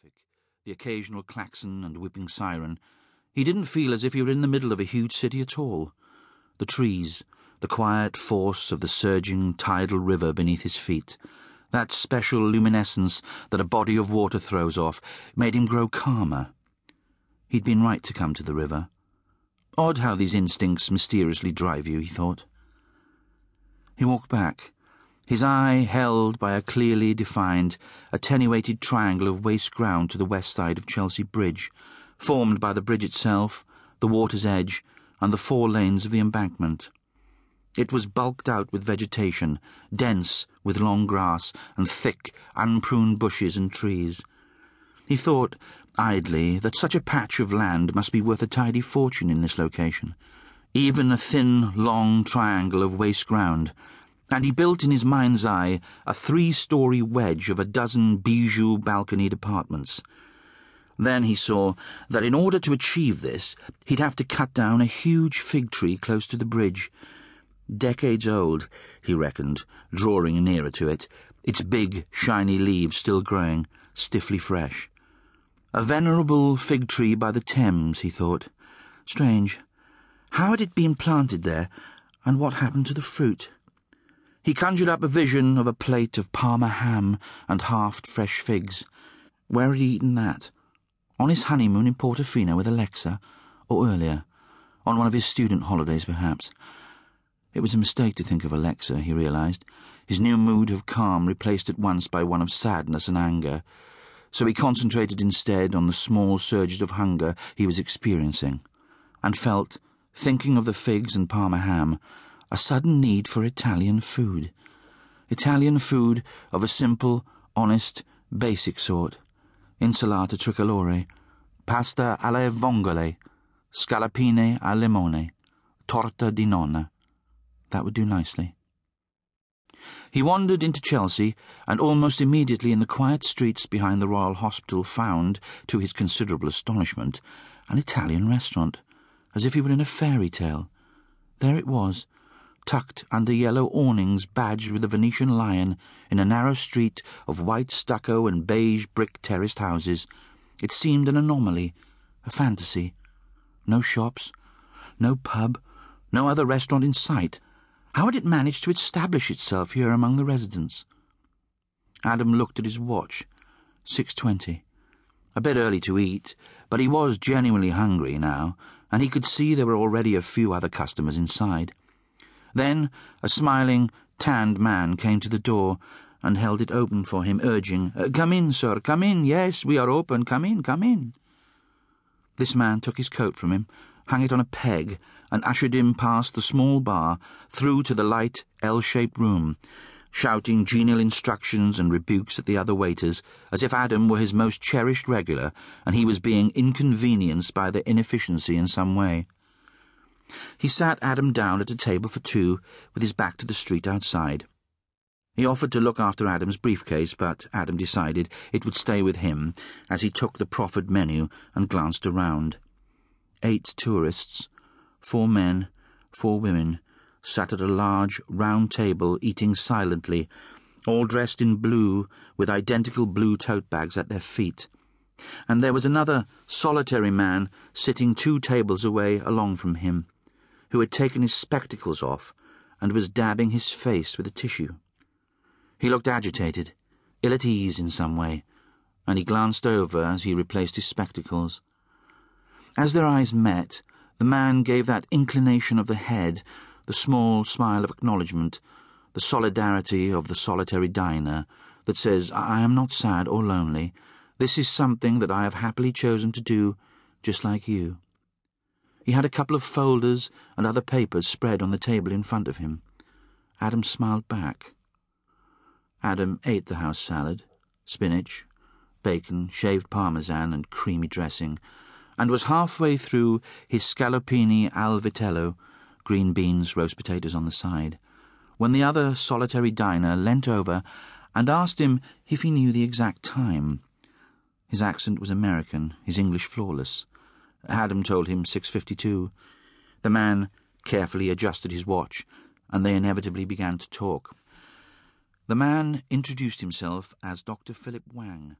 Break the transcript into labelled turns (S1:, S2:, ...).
S1: traffic, the occasional klaxon and whipping siren, he didn't feel as if he were in the middle of a huge city at all. The trees, the quiet force of the surging tidal river beneath his feet, that special luminescence that a body of water throws off, made him grow calmer. He'd been right to come to the river. Odd how these instincts mysteriously drive you, he thought. He walked back, his eye held by a clearly defined, attenuated triangle of waste ground to the west side of Chelsea Bridge, formed by the bridge itself, the water's edge, and the four lanes of the embankment. It was bulked out with vegetation, dense with long grass and thick, unpruned bushes and trees. He thought, idly, that such a patch of land must be worth a tidy fortune in this location. Even a thin, long triangle of waste ground, and he built in his mind's eye a three-story wedge of a dozen bijou balconied apartments. Then he saw that in order to achieve this, he'd have to cut down a huge fig tree close to the bridge. Decades old, he reckoned, drawing nearer to it, its big, shiny leaves still growing, stiffly fresh. A venerable fig tree by the Thames, he thought. Strange. How had it been planted there, and what happened to the fruit? He conjured up a vision of a plate of Parma ham and halved fresh figs. Where had he eaten that? On his honeymoon in Portofino with Alexa, or earlier? On one of his student holidays, perhaps? It was a mistake to think of Alexa, he realized, his new mood of calm replaced at once by one of sadness and anger. So he concentrated instead on the small surges of hunger he was experiencing, and felt, thinking of the figs and Parma ham, a sudden need for Italian food. Italian food of a simple, honest, basic sort. Insalata tricolore, pasta alle vongole, scallopine al limone, torta di nonna. That would do nicely. He wandered into Chelsea, and almost immediately in the quiet streets behind the Royal Hospital found, to his considerable astonishment, an Italian restaurant, as if he were in a fairy tale. There it was, tucked under yellow awnings badged with a Venetian lion in a narrow street of white stucco and beige brick terraced houses. It seemed an anomaly, a fantasy. No shops, no pub, no other restaurant in sight. How had it managed to establish itself here among the residents? Adam looked at his watch. Six twenty. A bit early to eat, but he was genuinely hungry now, and he could see there were already a few other customers inside. Then a smiling, tanned man came to the door and held it open for him, urging, uh, Come in, sir, come in. Yes, we are open. Come in, come in. This man took his coat from him, hung it on a peg, and ushered him past the small bar through to the light, L-shaped room, shouting genial instructions and rebukes at the other waiters, as if Adam were his most cherished regular and he was being inconvenienced by their inefficiency in some way. He sat Adam down at a table for two, with his back to the street outside. He offered to look after Adam's briefcase, but Adam decided it would stay with him as he took the proffered menu and glanced around. Eight tourists, four men, four women, sat at a large, round table eating silently, all dressed in blue, with identical blue tote bags at their feet. And there was another solitary man sitting two tables away along from him who had taken his spectacles off and was dabbing his face with a tissue. He looked agitated, ill at ease in some way, and he glanced over as he replaced his spectacles. As their eyes met, the man gave that inclination of the head, the small smile of acknowledgement, the solidarity of the solitary diner, that says, I am not sad or lonely. This is something that I have happily chosen to do, just like you. He had a couple of folders and other papers spread on the table in front of him. Adam smiled back. Adam ate the house salad, spinach, bacon, shaved parmesan, and creamy dressing, and was halfway through his scallopini al vitello, green beans, roast potatoes on the side, when the other solitary diner leant over and asked him if he knew the exact time. His accent was American, his English flawless. Adam told him 6.52. The man carefully adjusted his watch, and they inevitably began to talk. The man introduced himself as Dr. Philip Wang.